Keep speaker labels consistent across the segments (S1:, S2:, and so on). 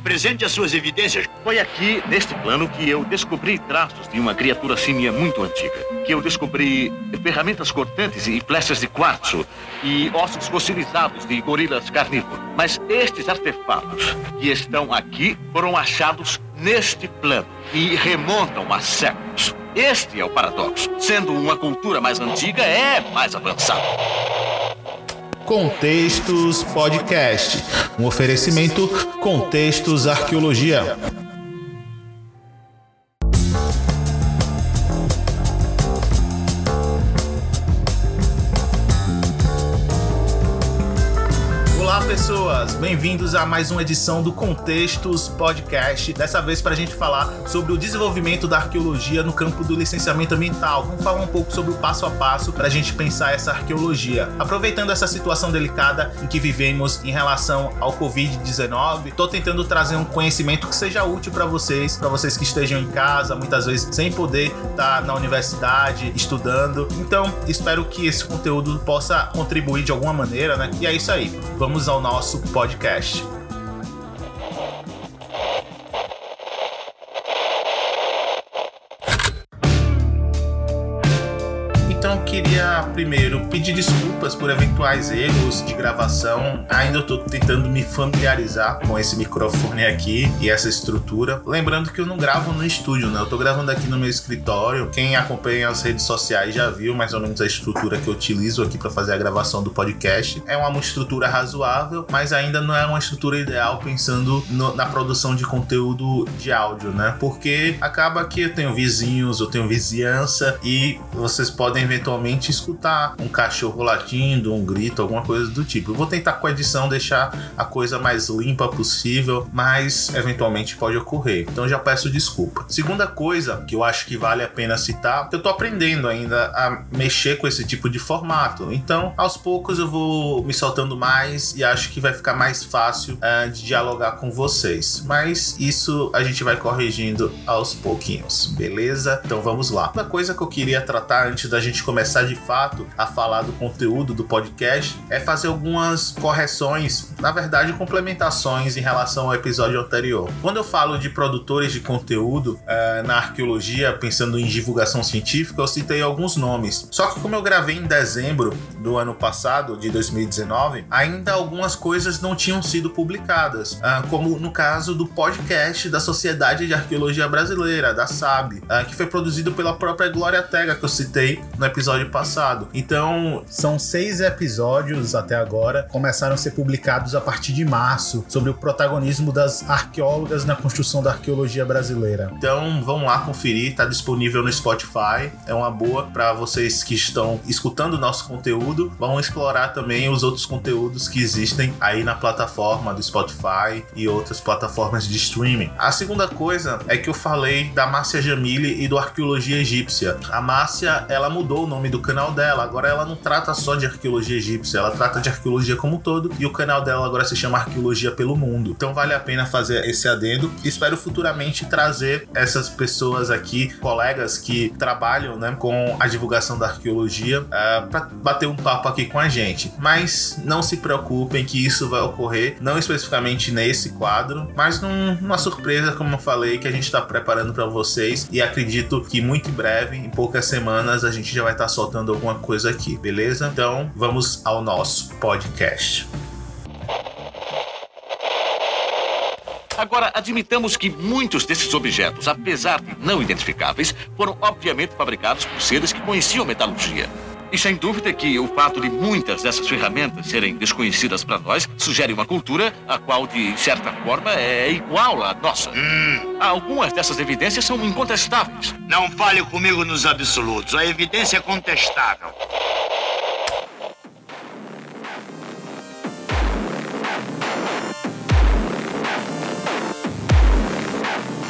S1: Apresente as suas evidências.
S2: Foi aqui, neste plano, que eu descobri traços de uma criatura símia muito antiga. Que eu descobri ferramentas cortantes e flechas de quartzo e ossos fossilizados de gorilas carnívoros. Mas estes artefatos que estão aqui foram achados neste plano e remontam a séculos. Este é o paradoxo. Sendo uma cultura mais antiga, é mais avançada.
S3: Contextos Podcast, um oferecimento Contextos Arqueologia. Bem-vindos a mais uma edição do Contextos Podcast. Dessa vez para a gente falar sobre o desenvolvimento da arqueologia no campo do licenciamento ambiental. Vamos falar um pouco sobre o passo a passo para a gente pensar essa arqueologia. Aproveitando essa situação delicada em que vivemos em relação ao Covid-19, estou tentando trazer um conhecimento que seja útil para vocês, para vocês que estejam em casa, muitas vezes sem poder estar tá na universidade estudando. Então, espero que esse conteúdo possa contribuir de alguma maneira, né? E é isso aí. Vamos ao nosso podcast podcast. Primeiro pedir desculpas por eventuais erros de gravação. Ainda estou tentando me familiarizar com esse microfone aqui e essa estrutura. Lembrando que eu não gravo no estúdio, né? Eu tô gravando aqui no meu escritório. Quem acompanha as redes sociais já viu mais ou menos a estrutura que eu utilizo aqui para fazer a gravação do podcast. É uma estrutura razoável, mas ainda não é uma estrutura ideal pensando no, na produção de conteúdo de áudio, né? Porque acaba que eu tenho vizinhos, eu tenho vizinhança e vocês podem eventualmente eventualmente escutar um cachorro latindo, um grito, alguma coisa do tipo. Eu vou tentar com a edição deixar a coisa mais limpa possível, mas eventualmente pode ocorrer. Então já peço desculpa. Segunda coisa que eu acho que vale a pena citar, eu tô aprendendo ainda a mexer com esse tipo de formato. Então, aos poucos eu vou me soltando mais e acho que vai ficar mais fácil uh, de dialogar com vocês. Mas isso a gente vai corrigindo aos pouquinhos, beleza? Então vamos lá. Uma coisa que eu queria tratar antes da gente começar de fato a falar do conteúdo do podcast é fazer algumas correções, na verdade, complementações em relação ao episódio anterior. Quando eu falo de produtores de conteúdo é, na arqueologia, pensando em divulgação científica, eu citei alguns nomes. Só que como eu gravei em dezembro do ano passado, de 2019, ainda algumas coisas não tinham sido publicadas, é, como no caso do podcast da Sociedade de Arqueologia Brasileira, da SAB, é, que foi produzido pela própria Glória Tega, que eu citei no episódio episódio Então, são seis episódios até agora, começaram a ser publicados a partir de março, sobre o protagonismo das arqueólogas na construção da arqueologia brasileira. Então, vão lá conferir, tá disponível no Spotify, é uma boa para vocês que estão escutando o nosso conteúdo, vão explorar também os outros conteúdos que existem aí na plataforma do Spotify e outras plataformas de streaming. A segunda coisa é que eu falei da Márcia Jamile e do Arqueologia Egípcia. A Márcia, ela mudou o nome do canal dela. Agora ela não trata só de arqueologia egípcia, ela trata de arqueologia como um todo e o canal dela agora se chama Arqueologia pelo Mundo. Então vale a pena fazer esse adendo. Espero futuramente trazer essas pessoas aqui, colegas que trabalham né, com a divulgação da arqueologia, uh, eh, para bater um papo aqui com a gente. Mas não se preocupem que isso vai ocorrer, não especificamente nesse quadro, mas num, numa surpresa, como eu falei, que a gente está preparando para vocês e acredito que muito em breve, em poucas semanas, a gente já vai estar tá soltando alguma coisa aqui, beleza? Então vamos ao nosso podcast.
S2: Agora, admitamos que muitos desses objetos, apesar de não identificáveis, foram obviamente fabricados por seres que conheciam metalurgia. E sem dúvida que o fato de muitas dessas ferramentas serem desconhecidas para nós sugere uma cultura a qual, de certa forma, é igual à nossa. Hum. Algumas dessas evidências são incontestáveis.
S1: Não fale comigo nos absolutos. A evidência é contestável.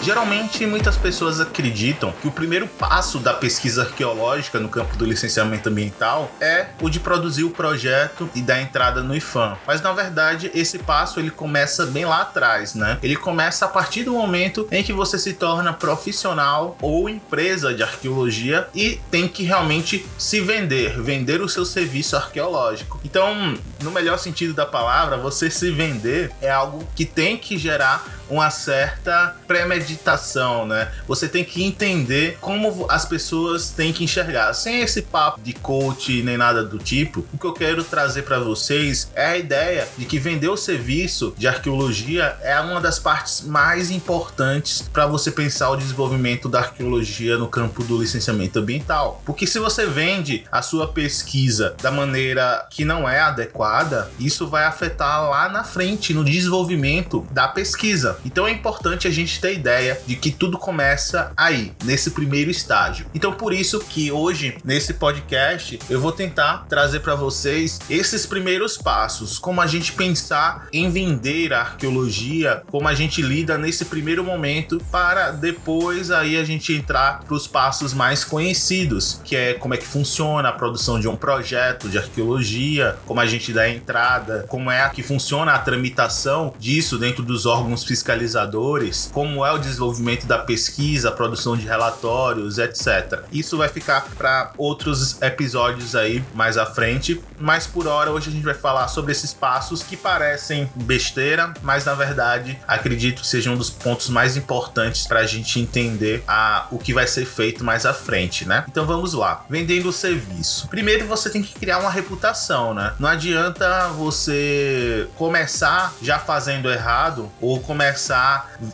S3: Geralmente, muitas pessoas acreditam que o primeiro passo da pesquisa arqueológica no campo do licenciamento ambiental é o de produzir o projeto e dar entrada no IFAM. Mas na verdade, esse passo ele começa bem lá atrás, né? Ele começa a partir do momento em que você se torna profissional ou empresa de arqueologia e tem que realmente se vender, vender o seu serviço arqueológico. Então, no melhor sentido da palavra, você se vender é algo que tem que gerar uma certa premeditação, né? Você tem que entender como as pessoas têm que enxergar. Sem esse papo de coach nem nada do tipo, o que eu quero trazer para vocês é a ideia de que vender o serviço de arqueologia é uma das partes mais importantes para você pensar o desenvolvimento da arqueologia no campo do licenciamento ambiental. Porque se você vende a sua pesquisa da maneira que não é adequada, isso vai afetar lá na frente no desenvolvimento da pesquisa. Então é importante a gente ter ideia de que tudo começa aí, nesse primeiro estágio. Então por isso que hoje nesse podcast eu vou tentar trazer para vocês esses primeiros passos, como a gente pensar em vender a arqueologia, como a gente lida nesse primeiro momento para depois aí a gente entrar para os passos mais conhecidos, que é como é que funciona a produção de um projeto de arqueologia, como a gente dá entrada, como é que funciona a tramitação disso dentro dos órgãos fiscalizadores, como é o desenvolvimento da pesquisa, produção de relatórios, etc. Isso vai ficar para outros episódios aí mais à frente, mas por hora hoje a gente vai falar sobre esses passos que parecem besteira, mas na verdade acredito que sejam um dos pontos mais importantes para a gente entender a, o que vai ser feito mais à frente, né? Então vamos lá. Vendendo o serviço. Primeiro você tem que criar uma reputação, né? Não adianta você começar já fazendo errado ou começar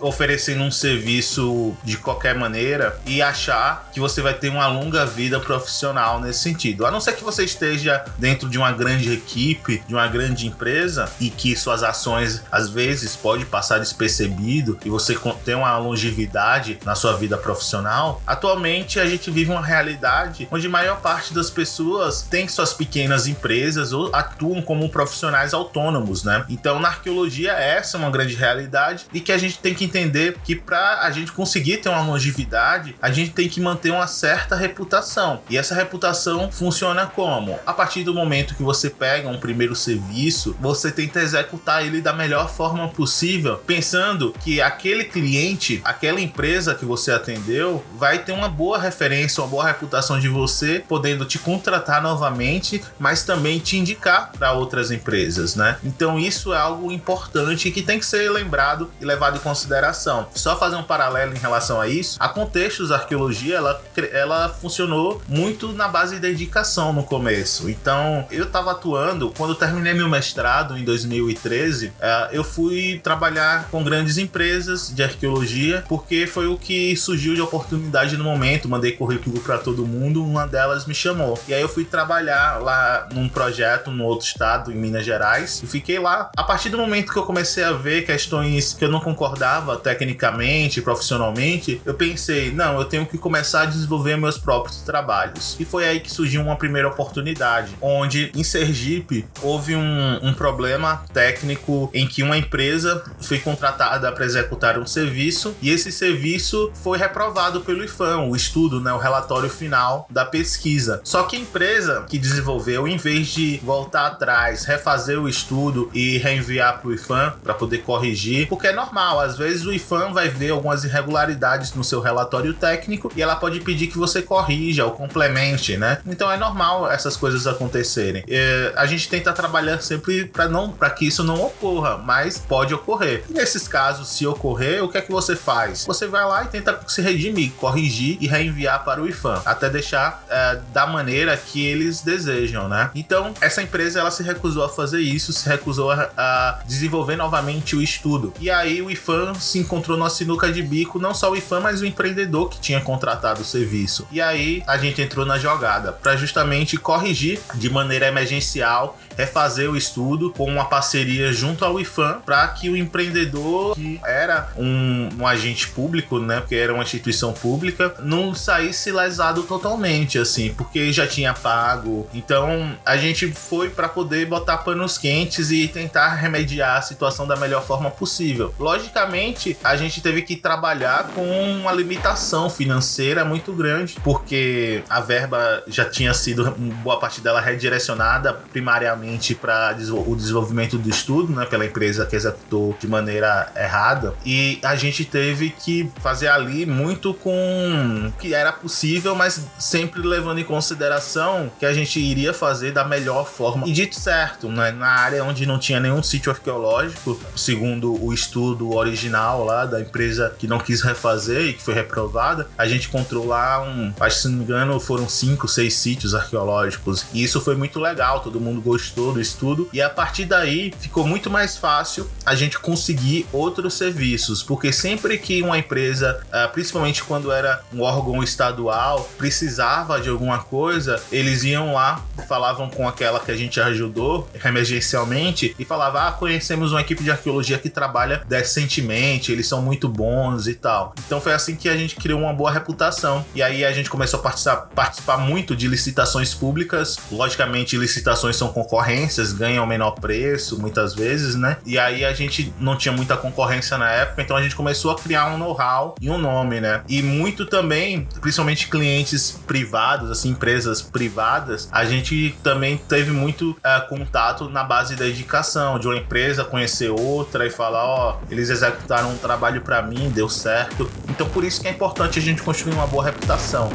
S3: oferecendo um serviço de qualquer maneira e achar que você vai ter uma longa vida profissional nesse sentido. A não ser que você esteja dentro de uma grande equipe, de uma grande empresa e que suas ações às vezes pode passar despercebido e você tem uma longevidade na sua vida profissional. Atualmente a gente vive uma realidade onde a maior parte das pessoas tem suas pequenas empresas ou atuam como profissionais autônomos, né? Então na arqueologia essa é uma grande realidade e que a gente tem que entender que para a gente conseguir ter uma longevidade, a gente tem que manter uma certa reputação. E essa reputação funciona como? A partir do momento que você pega um primeiro serviço, você tenta executar ele da melhor forma possível, pensando que aquele cliente, aquela empresa que você atendeu, vai ter uma boa referência, uma boa reputação de você, podendo te contratar novamente, mas também te indicar para outras empresas, né? Então isso é algo importante que tem que ser lembrado e levado em consideração. Só fazer um paralelo em relação a isso, a Contextos Arqueologia, ela, ela funcionou muito na base da dedicação no começo. Então, eu estava atuando, quando terminei meu mestrado em 2013, é, eu fui trabalhar com grandes empresas de arqueologia, porque foi o que surgiu de oportunidade no momento. Mandei currículo para todo mundo, uma delas me chamou. E aí eu fui trabalhar lá num projeto no outro estado, em Minas Gerais, e fiquei lá. A partir do momento que eu comecei a ver questões que eu não concordava tecnicamente, profissionalmente, eu pensei, não, eu tenho que começar a desenvolver meus próprios trabalhos. E foi aí que surgiu uma primeira oportunidade, onde em Sergipe houve um, um problema técnico em que uma empresa foi contratada para executar um serviço e esse serviço foi reprovado pelo IFAM, o estudo, né, o relatório final da pesquisa. Só que a empresa que desenvolveu, em vez de voltar atrás, refazer o estudo e reenviar para o IFAM para poder corrigir, porque é normal, às vezes o IFAM vai ver algumas irregularidades no seu relatório técnico e ela pode pedir que você corrija ou complemente, né? Então é normal essas coisas acontecerem. É, a gente tenta trabalhar sempre para não para que isso não ocorra, mas pode ocorrer. E nesses casos, se ocorrer, o que é que você faz? Você vai lá e tenta se redimir, corrigir e reenviar para o IFAM, até deixar é, da maneira que eles desejam, né? Então essa empresa ela se recusou a fazer isso, se recusou a, a desenvolver novamente o estudo. E aí o IFAM se encontrou numa sinuca de bico, não só o IFAM, mas o empreendedor que tinha contratado o serviço. E aí a gente entrou na jogada para justamente corrigir de maneira emergencial refazer o estudo com uma parceria junto ao IFAM para que o empreendedor, que era um, um, agente público, né, porque era uma instituição pública, não saísse lesado totalmente, assim, porque já tinha pago. Então a gente foi para poder botar panos quentes e tentar remediar a situação da melhor forma possível. Logicamente, a gente teve que trabalhar com uma limitação financeira muito grande, porque a verba já tinha sido boa parte dela redirecionada primariamente para o desenvolvimento do estudo, né, pela empresa que executou de maneira errada. E a gente teve que fazer ali muito com o que era possível, mas sempre levando em consideração que a gente iria fazer da melhor forma. E dito certo, né, na área onde não tinha nenhum sítio arqueológico, segundo o estudo estudo original lá da empresa que não quis refazer e que foi reprovada, a gente encontrou lá um, acho que se não me engano, foram cinco, seis sítios arqueológicos. E isso foi muito legal, todo mundo gostou do estudo. E a partir daí ficou muito mais fácil a gente conseguir outros serviços, porque sempre que uma empresa, ah, principalmente quando era um órgão estadual, precisava de alguma coisa, eles iam lá, falavam com aquela que a gente ajudou emergencialmente e falava: Ah, conhecemos uma equipe de arqueologia que trabalha decentemente, eles são muito bons e tal. Então foi assim que a gente criou uma boa reputação. E aí a gente começou a participar, participar muito de licitações públicas. Logicamente, licitações são concorrências, ganham menor preço muitas vezes, né? E aí a gente não tinha muita concorrência na época, então a gente começou a criar um know-how e um nome, né? E muito também, principalmente clientes privados, assim, empresas privadas, a gente também teve muito uh, contato na base da indicação, de uma empresa conhecer outra e falar, ó, oh, eles executaram um trabalho para mim, deu certo. Então por isso que é importante a gente construir uma boa reputação.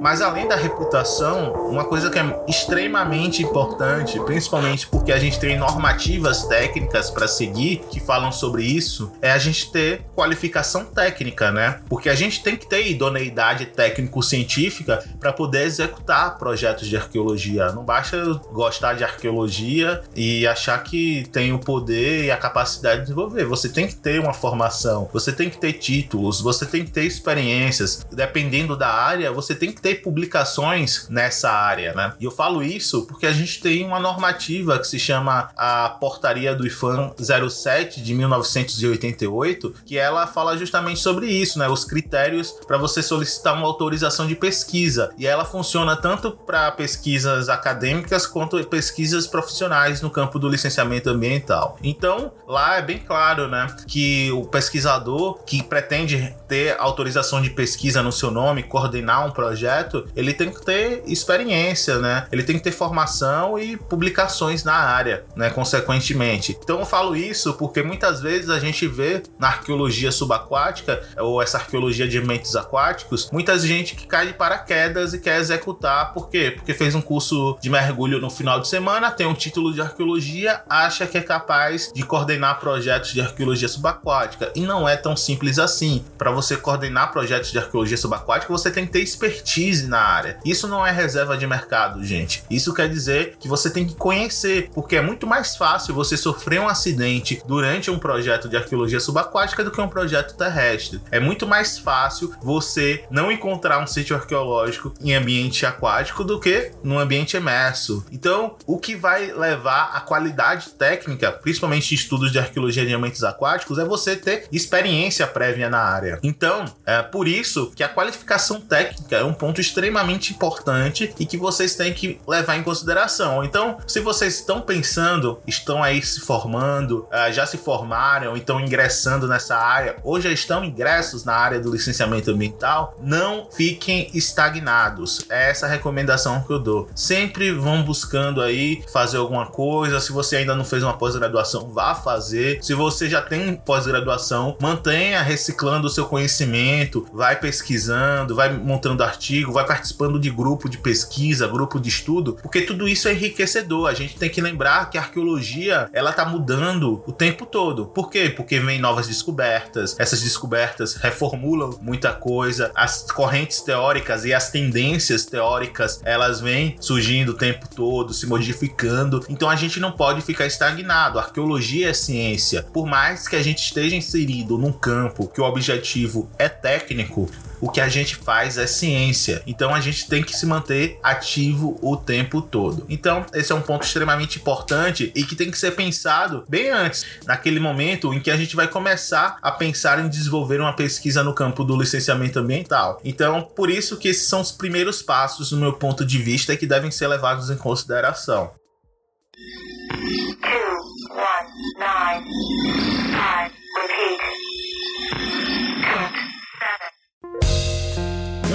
S3: Mas além da reputação, uma coisa que é extremamente importante, principalmente porque a gente tem normativas técnicas para seguir que falam sobre isso, é a gente ter qualificação técnica, né? Porque a gente tem que ter idoneidade técnico-científica para poder executar projetos de arqueologia. Não basta gostar de arqueologia e achar que tem o poder e a capacidade de desenvolver. Você tem que ter uma formação, você tem que ter títulos, você tem que ter experiências. Dependendo da área, você tem que ter ter publicações nessa área, né? E eu falo isso porque a gente tem uma normativa que se chama a Portaria do IFAM 07 de 1988, que ela fala justamente sobre isso, né? Os critérios para você solicitar uma autorização de pesquisa. E ela funciona tanto para pesquisas acadêmicas quanto pesquisas profissionais no campo do licenciamento ambiental. Então, lá é bem claro, né, que o pesquisador que pretende ter autorização de pesquisa no seu nome, coordenar um projeto projeto, ele tem que ter experiência, né? Ele tem que ter formação e publicações na área, né? Consequentemente. Então eu falo isso porque muitas vezes a gente vê na arqueologia subaquática ou essa arqueologia de ambientes aquáticos, muita gente que cai de paraquedas e quer executar, por quê? Porque fez um curso de mergulho no final de semana, tem um título de arqueologia, acha que é capaz de coordenar projetos de arqueologia subaquática e não é tão simples assim. Para você coordenar projetos de arqueologia subaquática, você tem que ter expertise expertise na área. Isso não é reserva de mercado, gente. Isso quer dizer que você tem que conhecer, porque é muito mais fácil você sofrer um acidente durante um projeto de arqueologia subaquática do que um projeto terrestre. É muito mais fácil você não encontrar um sítio arqueológico em ambiente aquático do que num ambiente imerso. Então, o que vai levar a qualidade técnica, principalmente estudos de arqueologia de ambientes aquáticos, é você ter experiência prévia na área. Então, é por isso que a qualificação técnica é um ponto ponto extremamente importante e que vocês têm que levar em consideração. Então, se vocês estão pensando, estão aí se formando, uh, já se formaram, estão ingressando nessa área, ou já estão ingressos na área do licenciamento ambiental, não fiquem estagnados. É essa recomendação que eu dou. Sempre vão buscando aí fazer alguma coisa. Se você ainda não fez uma pós-graduação, vá fazer. Se você já tem pós-graduação, mantenha reciclando o seu conhecimento, vai pesquisando, vai montando vai participando de grupo de pesquisa, grupo de estudo, porque tudo isso é enriquecedor. A gente tem que lembrar que a arqueologia ela tá mudando o tempo todo. Por quê? Porque vem novas descobertas, essas descobertas reformulam muita coisa, as correntes teóricas e as tendências teóricas elas vêm surgindo o tempo todo, se modificando. Então a gente não pode ficar estagnado. A arqueologia é ciência. Por mais que a gente esteja inserido num campo que o objetivo é técnico, o que a gente faz é ciência. Então a gente tem que se manter ativo o tempo todo. Então, esse é um ponto extremamente importante e que tem que ser pensado bem antes, naquele momento em que a gente vai começar a pensar em desenvolver uma pesquisa no campo do licenciamento ambiental. Então, por isso que esses são os primeiros passos, no meu ponto de vista, que devem ser levados em consideração. Two, one, nine, five,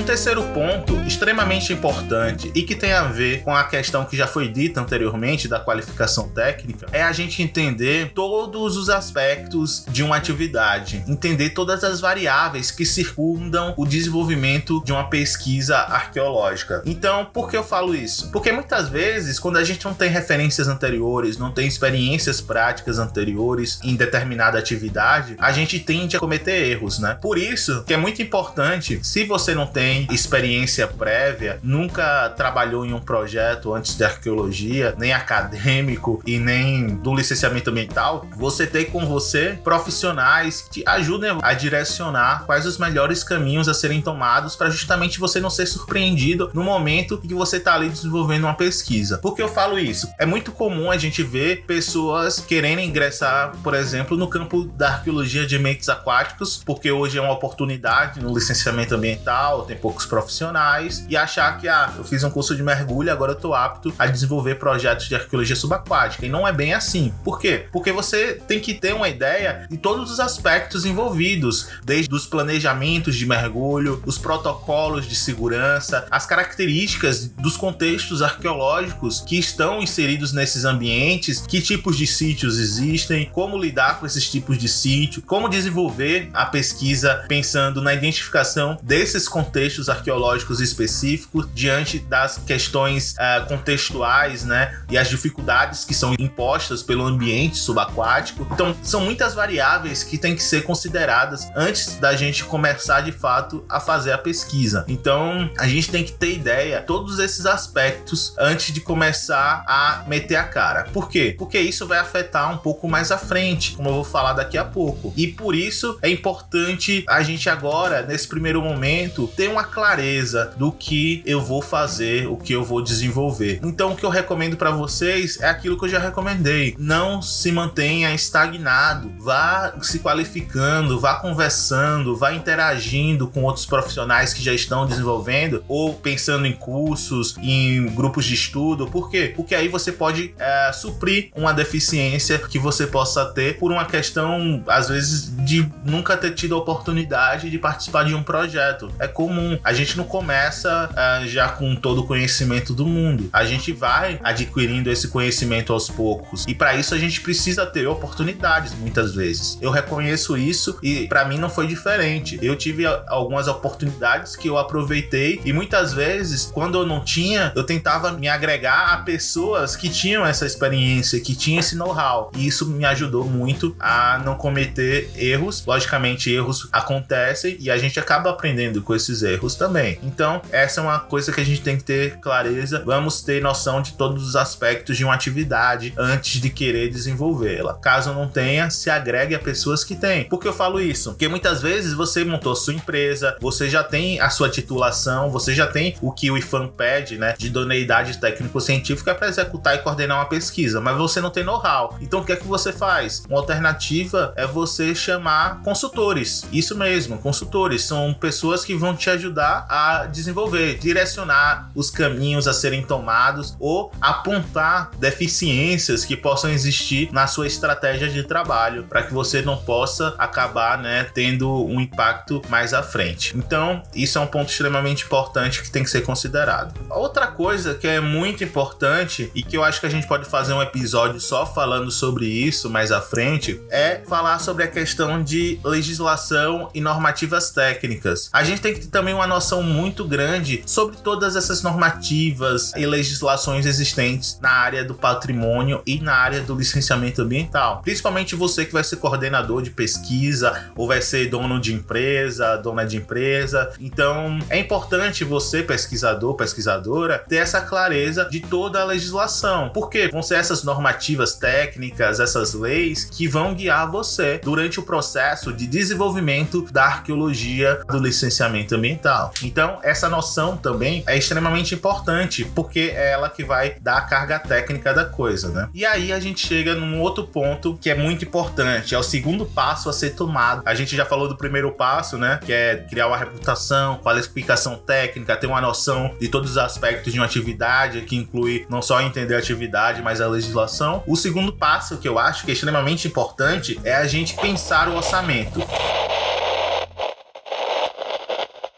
S3: terceiro ponto, extremamente importante e que tem a ver com a questão que já foi dita anteriormente da qualificação técnica, é a gente entender todos os aspectos de uma atividade, entender todas as variáveis que circundam o desenvolvimento de uma pesquisa arqueológica. Então, por que eu falo isso? Porque muitas vezes, quando a gente não tem referências anteriores, não tem experiências práticas anteriores em determinada atividade, a gente tende a cometer erros, né? Por isso que é muito importante, se você não tem experiência prévia, nunca trabalhou em um projeto antes de arqueologia, nem acadêmico e nem do licenciamento ambiental, você tem com você profissionais que ajudem a direcionar quais os melhores caminhos a serem tomados para justamente você não ser surpreendido no momento que você está ali desenvolvendo uma pesquisa. Por que eu falo isso? É muito comum a gente ver pessoas querendo ingressar, por exemplo, no campo da arqueologia de ambientes aquáticos, porque hoje é uma oportunidade no licenciamento ambiental, tem poucos profissionais, e achar que, ah, eu fiz um curso de mergulho, agora eu tô apto a desenvolver projetos de arqueologia subaquática. E não é bem assim. Por quê? Porque você tem que ter uma ideia de todos os aspectos envolvidos, desde os planejamentos de mergulho, os protocolos de segurança, as características dos contextos arqueológicos que estão inseridos nesses ambientes, que tipos de sítios existem, como lidar com esses tipos de sítio, como desenvolver a pesquisa pensando na identificação desses contextos arqueológicos específicos diante das questões uh, contextuais, né, e as dificuldades que são impostas pelo ambiente subaquático. Então, são muitas variáveis que têm que ser consideradas antes da gente começar de fato a fazer a pesquisa. Então, a gente tem que ter ideia todos esses aspectos antes de começar a meter a cara. Por quê? Porque isso vai afetar um pouco mais à frente, como eu vou falar daqui a pouco. E por isso é importante a gente agora, nesse primeiro momento, ter uma clareza do que eu vou fazer, o que eu vou desenvolver. Então, o que eu recomendo para vocês é aquilo que eu já recomendei. Não se mantenha estagnado, vá se qualificando, vá conversando, vá interagindo com outros profissionais que já estão desenvolvendo ou pensando em cursos, em grupos de estudo. Por quê? Porque aí você pode é, suprir uma deficiência que você possa ter por uma questão, às vezes, de nunca ter tido a oportunidade de participar de um projeto. É comum. A gente não começa é, já com todo o conhecimento do mundo. A gente vai adquirindo esse conhecimento aos poucos. E para isso a gente precisa ter oportunidades muitas vezes. Eu reconheço isso e para mim não foi diferente. Eu tive algumas oportunidades que eu aproveitei e muitas vezes, quando eu não tinha, eu tentava me agregar a pessoas que tinham essa experiência, que tinham esse know-how. E isso me ajudou muito a não cometer erros. Logicamente, erros acontecem e a gente acaba aprendendo com esses erros também. Então, essa é uma coisa que a gente tem que ter clareza. Vamos ter noção de todos os aspectos de uma atividade antes de querer desenvolvê-la. Caso não tenha, se agregue a pessoas que têm. Por que eu falo isso? Porque muitas vezes você montou sua empresa, você já tem a sua titulação, você já tem o que o IFAM pede, né, de idoneidade técnico-científica para executar e coordenar uma pesquisa, mas você não tem know-how. Então o que é que você faz? Uma alternativa é você chamar consultores. Isso mesmo, consultores são pessoas que vão te ajudar a desenvolver, direcionar os caminhos a serem tomados ou apontar deficiências que possam existir na sua estratégia de trabalho para que você não possa acabar, né, tendo um impacto mais à frente. Então, isso é um ponto extremamente importante que tem que ser considerado. Outra coisa que é muito importante e que eu acho que a gente pode fazer um episódio só falando sobre isso mais à frente é falar sobre a questão de legislação e normativas técnicas. A gente tem que ter também uma noção muito grande sobre todas essas normativas e legislações existentes na área do patrimônio e na área do licenciamento ambiental. Principalmente você que vai ser coordenador de pesquisa ou vai ser dono de empresa, dona de empresa. Então, é importante você, pesquisador, pesquisadora, ter essa clareza de toda a legislação. Porque vão ser essas normativas técnicas, essas leis que vão guiar você durante o processo de desenvolvimento da arqueologia do licenciamento ambiental. Então, essa noção também é extremamente importante, porque é ela que vai dar a carga técnica da coisa, né? E aí a gente chega num outro ponto que é muito importante, é o segundo passo a ser tomado. A gente já falou do primeiro passo, né? Que é criar uma reputação, qualificação técnica, ter uma noção de todos os aspectos de uma atividade, que inclui não só entender a atividade, mas a legislação. O segundo passo, que eu acho que é extremamente importante, é a gente pensar o orçamento.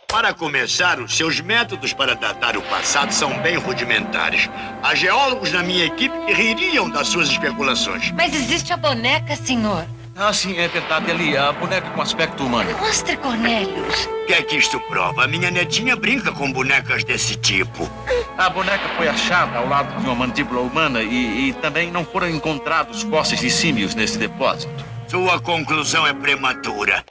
S1: Para começar, os seus métodos para datar o passado são bem rudimentares. Há geólogos na minha equipe que ririam das suas especulações.
S4: Mas existe a boneca, senhor.
S2: Ah, sim, é verdade. Ali, a boneca com aspecto humano.
S4: Mostre, Cornélios.
S1: O que é que isto prova? Minha netinha brinca com bonecas desse tipo.
S2: A boneca foi achada ao lado de uma mandíbula humana e, e também não foram encontrados fósseis de símios nesse depósito.
S1: Sua conclusão é prematura.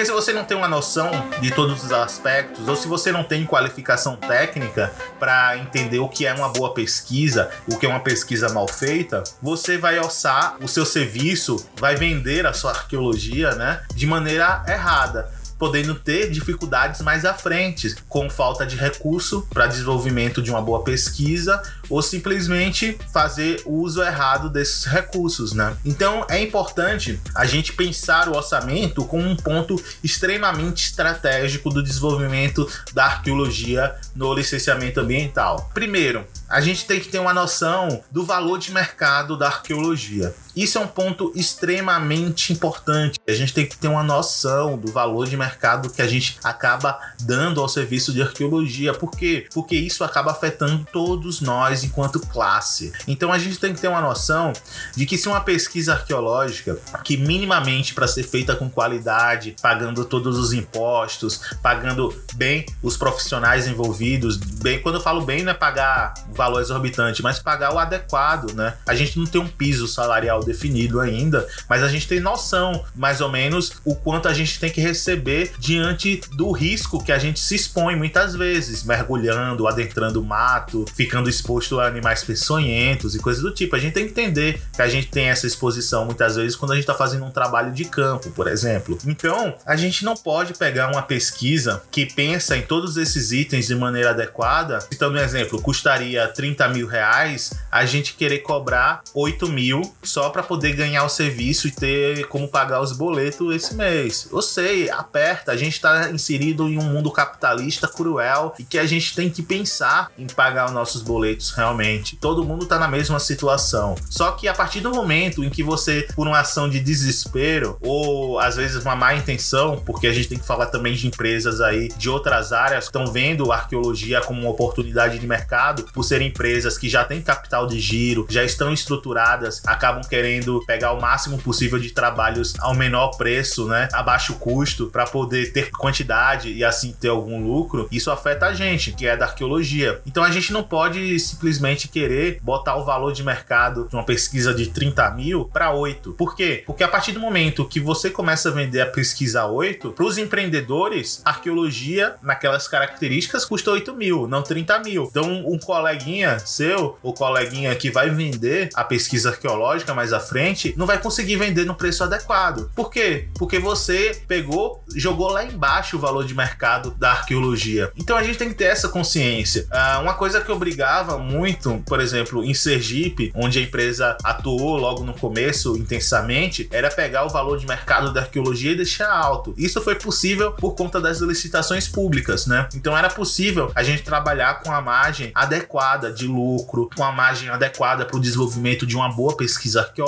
S3: Porque se você não tem uma noção de todos os aspectos, ou se você não tem qualificação técnica para entender o que é uma boa pesquisa, o que é uma pesquisa mal feita, você vai alçar o seu serviço, vai vender a sua arqueologia, né, de maneira errada podendo ter dificuldades mais à frente, com falta de recurso para desenvolvimento de uma boa pesquisa ou simplesmente fazer uso errado desses recursos, né? Então é importante a gente pensar o orçamento como um ponto extremamente estratégico do desenvolvimento da arqueologia no licenciamento ambiental. Primeiro, a gente tem que ter uma noção do valor de mercado da arqueologia. Isso é um ponto extremamente importante. A gente tem que ter uma noção do valor de mercado que a gente acaba dando ao serviço de arqueologia. Por quê? Porque isso acaba afetando todos nós enquanto classe. Então a gente tem que ter uma noção de que se uma pesquisa arqueológica, que minimamente para ser feita com qualidade, pagando todos os impostos, pagando bem os profissionais envolvidos, bem, quando eu falo bem não é pagar valor exorbitante, mas pagar o adequado, né? A gente não tem um piso salarial definido ainda, mas a gente tem noção, mais ou menos, o quanto a gente tem que receber diante do risco que a gente se expõe muitas vezes, mergulhando, adentrando o mato, ficando exposto a animais peçonhentos e coisas do tipo. A gente tem que entender que a gente tem essa exposição muitas vezes quando a gente está fazendo um trabalho de campo, por exemplo. Então, a gente não pode pegar uma pesquisa que pensa em todos esses itens de maneira adequada. Então, um exemplo, custaria 30 mil reais, a gente querer cobrar 8 mil só para poder ganhar o serviço e ter como pagar os boletos esse mês. Eu sei, aperta, a gente está inserido em um mundo capitalista cruel e que a gente tem que pensar em pagar os nossos boletos realmente. Todo mundo está na mesma situação. Só que a partir do momento em que você, por uma ação de desespero ou às vezes uma má intenção, porque a gente tem que falar também de empresas aí de outras áreas que estão vendo a arqueologia como uma oportunidade de mercado por ser empresas que já têm capital de giro, já estão estruturadas, acabam querendo pegar o máximo possível de trabalhos ao menor preço, né, a baixo custo, para poder ter quantidade e assim ter algum lucro. Isso afeta a gente, que é da arqueologia. Então a gente não pode simplesmente querer botar o valor de mercado de uma pesquisa de 30 mil para 8. Por quê? Porque a partir do momento que você começa a vender a pesquisa a 8, para os empreendedores, arqueologia, naquelas características, custa 8 mil, não 30 mil. Então, um coleguinha seu, ou coleguinha que vai vender a pesquisa arqueológica mais à frente, não vai conseguir vender no preço adequado. Por quê? Porque você pegou, jogou lá embaixo o valor de mercado da arqueologia. Então a gente tem que ter essa consciência. Ah, uma coisa que obrigava muito, por exemplo, em Sergipe, onde a empresa atuou logo no começo intensamente, era pegar o valor de mercado da arqueologia e deixar alto. Isso foi possível por conta das licitações públicas, né? Então era possível a gente trabalhar com a margem adequada de lucro, com a margem adequada para o desenvolvimento de uma boa pesquisa arqueológica.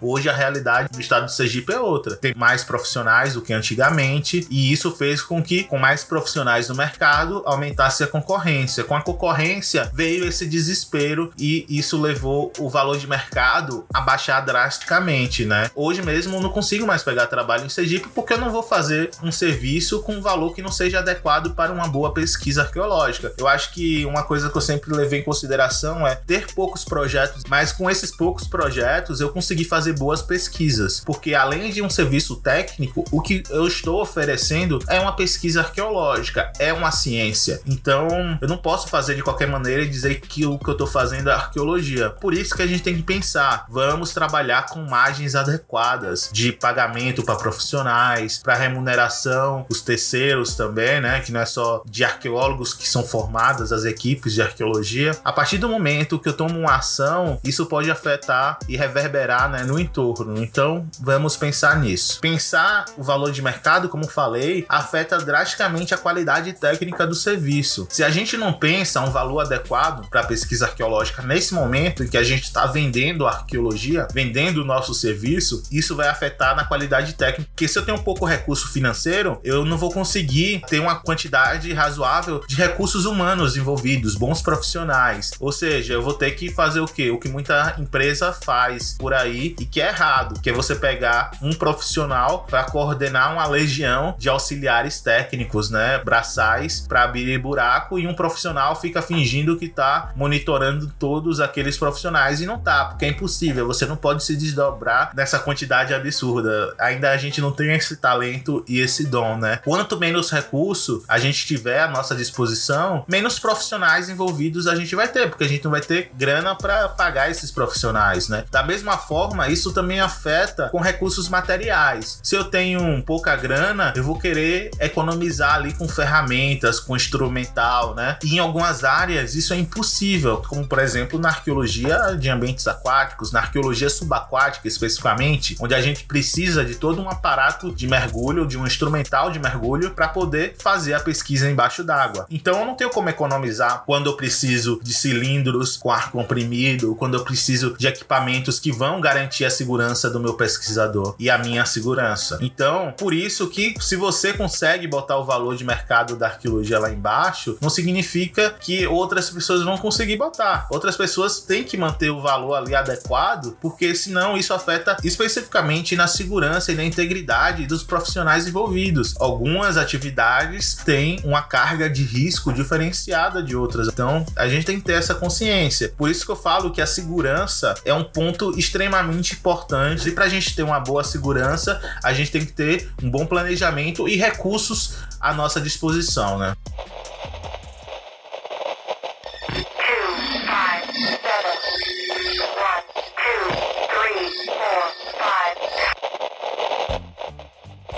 S3: Hoje a realidade do estado de Sergipe é outra. Tem mais profissionais do que antigamente e isso fez com que, com mais profissionais no mercado, aumentasse a concorrência. Com a concorrência veio esse desespero e isso levou o valor de mercado a baixar drasticamente, né? Hoje mesmo eu não consigo mais pegar trabalho em Sergipe porque eu não vou fazer um serviço com um valor que não seja adequado para uma boa pesquisa arqueológica. Eu acho que uma coisa que eu sempre levei em consideração é ter poucos projetos, mas com esses poucos projetos eu consegui fazer boas pesquisas, porque além de um serviço técnico, o que eu estou oferecendo é uma pesquisa arqueológica, é uma ciência. Então, eu não posso fazer de qualquer maneira e dizer que o que eu estou fazendo é arqueologia. Por isso que a gente tem que pensar, vamos trabalhar com margens adequadas de pagamento para profissionais, para remuneração, os terceiros também, né, que não é só de arqueólogos que são formadas as equipes de arqueologia. A partir do momento que eu tomo uma ação, isso pode afetar e reverberar né, no entorno. Então, vamos pensar nisso. Pensar o valor de mercado, como falei, afeta drasticamente a qualidade técnica do serviço. Se a gente não pensa um valor adequado para a pesquisa arqueológica nesse momento em que a gente está vendendo arqueologia, vendendo o nosso serviço, isso vai afetar na qualidade técnica. Porque se eu tenho pouco recurso financeiro, eu não vou conseguir ter uma quantidade razoável de recursos humanos envolvidos, bons profissionais. Ou seja, eu vou ter que fazer o quê? O que muita empresa faz por aí e que é errado, que é você pegar um profissional para coordenar uma legião de auxiliares técnicos, né, braçais para abrir buraco e um profissional fica fingindo que tá monitorando todos aqueles profissionais e não tá, porque é impossível, você não pode se desdobrar nessa quantidade absurda. Ainda a gente não tem esse talento e esse dom, né? Quanto menos recurso a gente tiver à nossa disposição, menos profissionais envolvidos a gente vai ter, porque a gente não vai ter grana para pagar esses profissionais, né? Da mesma forma, isso também afeta com recursos materiais. Se eu tenho pouca grana, eu vou querer economizar ali com ferramentas, com instrumental, né? E em algumas áreas isso é impossível, como por exemplo na arqueologia de ambientes aquáticos, na arqueologia subaquática especificamente, onde a gente precisa de todo um aparato de mergulho, de um instrumental de mergulho para poder fazer a pesquisa embaixo d'água. Então eu não tenho como economizar quando eu preciso de cilindros com ar comprimido, quando eu preciso de equipamentos que vão garantir a segurança do meu pesquisador e a minha segurança. Então, por isso que se você consegue botar o valor de mercado da arqueologia lá embaixo, não significa que outras pessoas vão conseguir botar. Outras pessoas têm que manter o valor ali adequado, porque senão isso afeta especificamente na segurança e na integridade dos profissionais envolvidos. Algumas atividades têm uma carga de risco diferenciada de outras. Então, a gente tem que ter essa consciência. Por isso que eu falo que a segurança é um ponto extremamente importante e para a gente ter uma boa segurança, a gente tem que ter um bom planejamento e recursos à nossa disposição, né?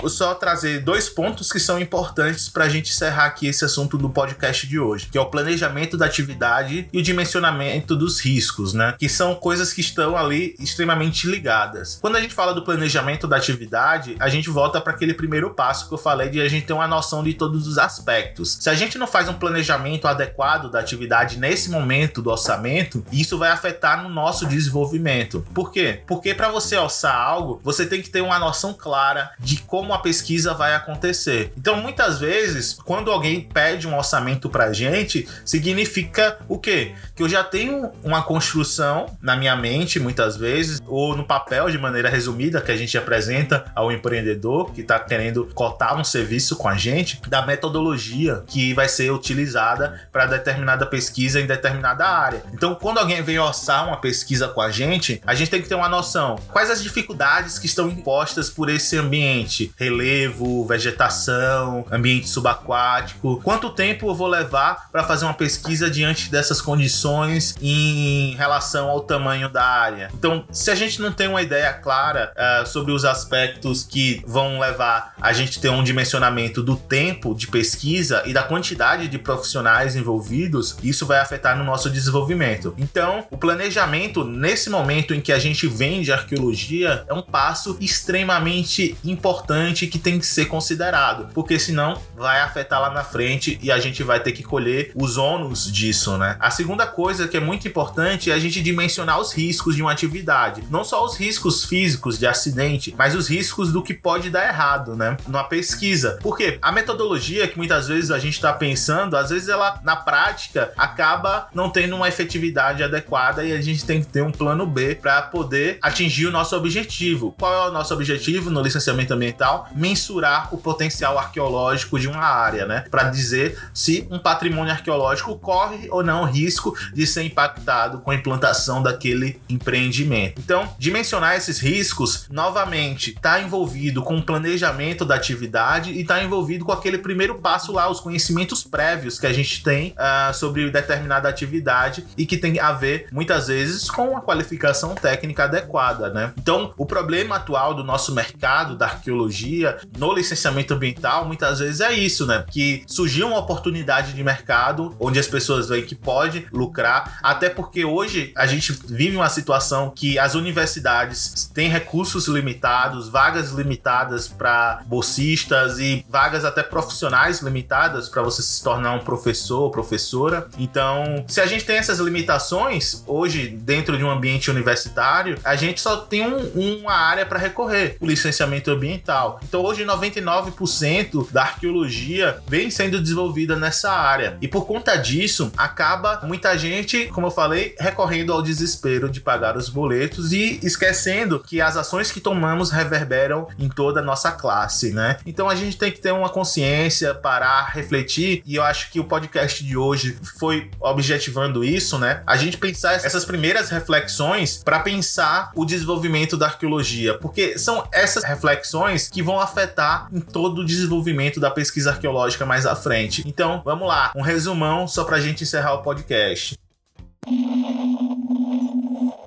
S3: Só trazer dois pontos que são importantes para a gente encerrar aqui esse assunto do podcast de hoje, que é o planejamento da atividade e o dimensionamento dos riscos, né? Que são coisas que estão ali extremamente ligadas. Quando a gente fala do planejamento da atividade, a gente volta para aquele primeiro passo que eu falei de a gente ter uma noção de todos os aspectos. Se a gente não faz um planejamento adequado da atividade nesse momento do orçamento, isso vai afetar no nosso desenvolvimento. Por quê? Porque para você orçar algo, você tem que ter uma noção clara de como a pesquisa vai acontecer. Então, muitas vezes, quando alguém pede um orçamento pra gente, significa o quê? Que eu já tenho uma construção na minha mente, muitas vezes, ou no papel de maneira resumida, que a gente apresenta ao empreendedor que está querendo cotar um serviço com a gente, da metodologia que vai ser utilizada para determinada pesquisa em determinada área. Então, quando alguém vem orçar uma pesquisa com a gente, a gente tem que ter uma noção quais as dificuldades que estão impostas por esse ambiente relevo, vegetação, ambiente subaquático. Quanto tempo eu vou levar para fazer uma pesquisa diante dessas condições em relação ao tamanho da área? Então, se a gente não tem uma ideia clara uh, sobre os aspectos que vão levar a gente ter um dimensionamento do tempo de pesquisa e da quantidade de profissionais envolvidos, isso vai afetar no nosso desenvolvimento. Então, o planejamento nesse momento em que a gente vende arqueologia é um passo extremamente importante importante que tem que ser considerado, porque senão vai afetar lá na frente e a gente vai ter que colher os ônus disso, né? A segunda coisa que é muito importante é a gente dimensionar os riscos de uma atividade, não só os riscos físicos de acidente, mas os riscos do que pode dar errado, né? Numa pesquisa. Porque a metodologia que muitas vezes a gente está pensando, às vezes ela na prática acaba não tendo uma efetividade adequada e a gente tem que ter um plano B para poder atingir o nosso objetivo. Qual é o nosso objetivo no licenciamento ambiental? Mensurar o potencial arqueológico de uma área, né? Para dizer se um patrimônio arqueológico corre ou não risco de ser impactado com a implantação daquele empreendimento. Então, dimensionar esses riscos, novamente, está envolvido com o planejamento da atividade e está envolvido com aquele primeiro passo lá, os conhecimentos prévios que a gente tem uh, sobre determinada atividade e que tem a ver, muitas vezes, com a qualificação técnica adequada, né? Então, o problema atual do nosso mercado da arqueologia arqueologia, no licenciamento ambiental, muitas vezes é isso, né? Que surgiu uma oportunidade de mercado onde as pessoas veem que pode lucrar, até porque hoje a gente vive uma situação que as universidades têm recursos limitados, vagas limitadas para bolsistas e vagas até profissionais limitadas para você se tornar um professor ou professora. Então, se a gente tem essas limitações hoje dentro de um ambiente universitário, a gente só tem um, uma área para recorrer, o licenciamento ambiental. Então, hoje 99% da arqueologia vem sendo desenvolvida nessa área. E por conta disso, acaba muita gente, como eu falei, recorrendo ao desespero de pagar os boletos e esquecendo que as ações que tomamos reverberam em toda a nossa classe, né? Então a gente tem que ter uma consciência, parar, refletir, e eu acho que o podcast de hoje foi objetivando isso, né? A gente pensar essas primeiras reflexões para pensar o desenvolvimento da arqueologia, porque são essas reflexões que vão afetar em todo o desenvolvimento da pesquisa arqueológica mais à frente. Então, vamos lá, um resumão só para a gente encerrar o podcast.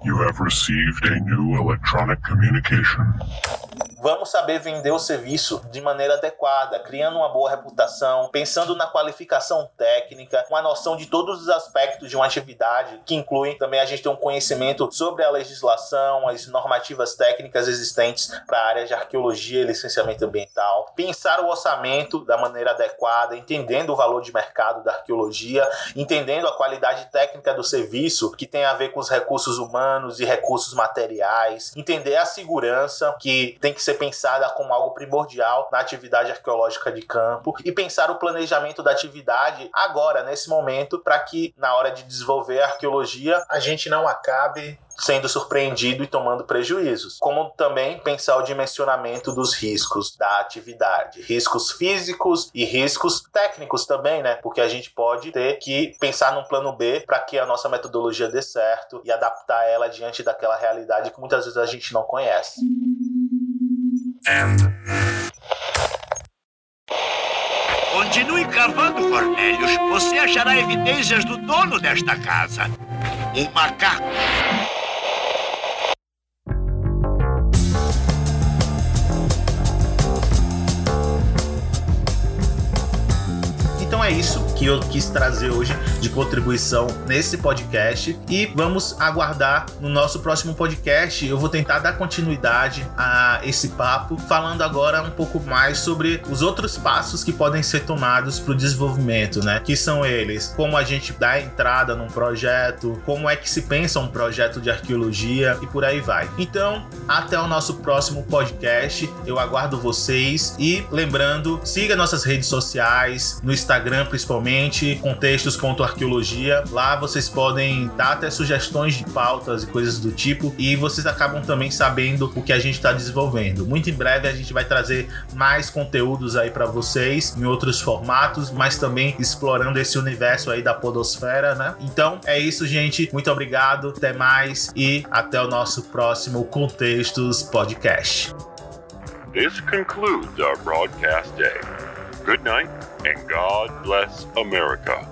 S5: You have received a new electronic communication.
S3: Vamos saber vender o serviço de maneira adequada, criando uma boa reputação, pensando na qualificação técnica, uma noção de todos os aspectos de uma atividade, que inclui também a gente ter um conhecimento sobre a legislação, as normativas técnicas existentes para a área de arqueologia e licenciamento ambiental, pensar o orçamento da maneira adequada, entendendo o valor de mercado da arqueologia, entendendo a qualidade técnica do serviço, que tem a ver com os recursos humanos e recursos materiais, entender a segurança que tem que ser pensada como algo primordial na atividade arqueológica de campo e pensar o planejamento da atividade agora, nesse momento, para que na hora de desenvolver a arqueologia a gente não acabe sendo surpreendido e tomando prejuízos. Como também pensar o dimensionamento dos riscos da atividade, riscos físicos e riscos técnicos também, né? Porque a gente pode ter que pensar num plano B para que a nossa metodologia dê certo e adaptar ela diante daquela realidade que muitas vezes a gente não conhece.
S1: Continue cavando, Cornélios. Você achará evidências do dono desta casa. Um macaco.
S3: É isso que eu quis trazer hoje de contribuição nesse podcast e vamos aguardar no nosso próximo podcast. Eu vou tentar dar continuidade a esse papo, falando agora um pouco mais sobre os outros passos que podem ser tomados para o desenvolvimento, né? Que são eles: como a gente dá entrada num projeto, como é que se pensa um projeto de arqueologia e por aí vai. Então, até o nosso próximo podcast. Eu aguardo vocês e lembrando, siga nossas redes sociais, no Instagram principalmente, contextos.arqueologia. Lá vocês podem dar até sugestões de pautas e coisas do tipo e vocês acabam também sabendo o que a gente está desenvolvendo. Muito em breve a gente vai trazer mais conteúdos aí para vocês em outros formatos, mas também explorando esse universo aí da podosfera, né? Então é isso, gente. Muito obrigado, até mais e até o nosso próximo Contextos Podcast.
S5: This concludes our broadcast day. Good night and God bless America.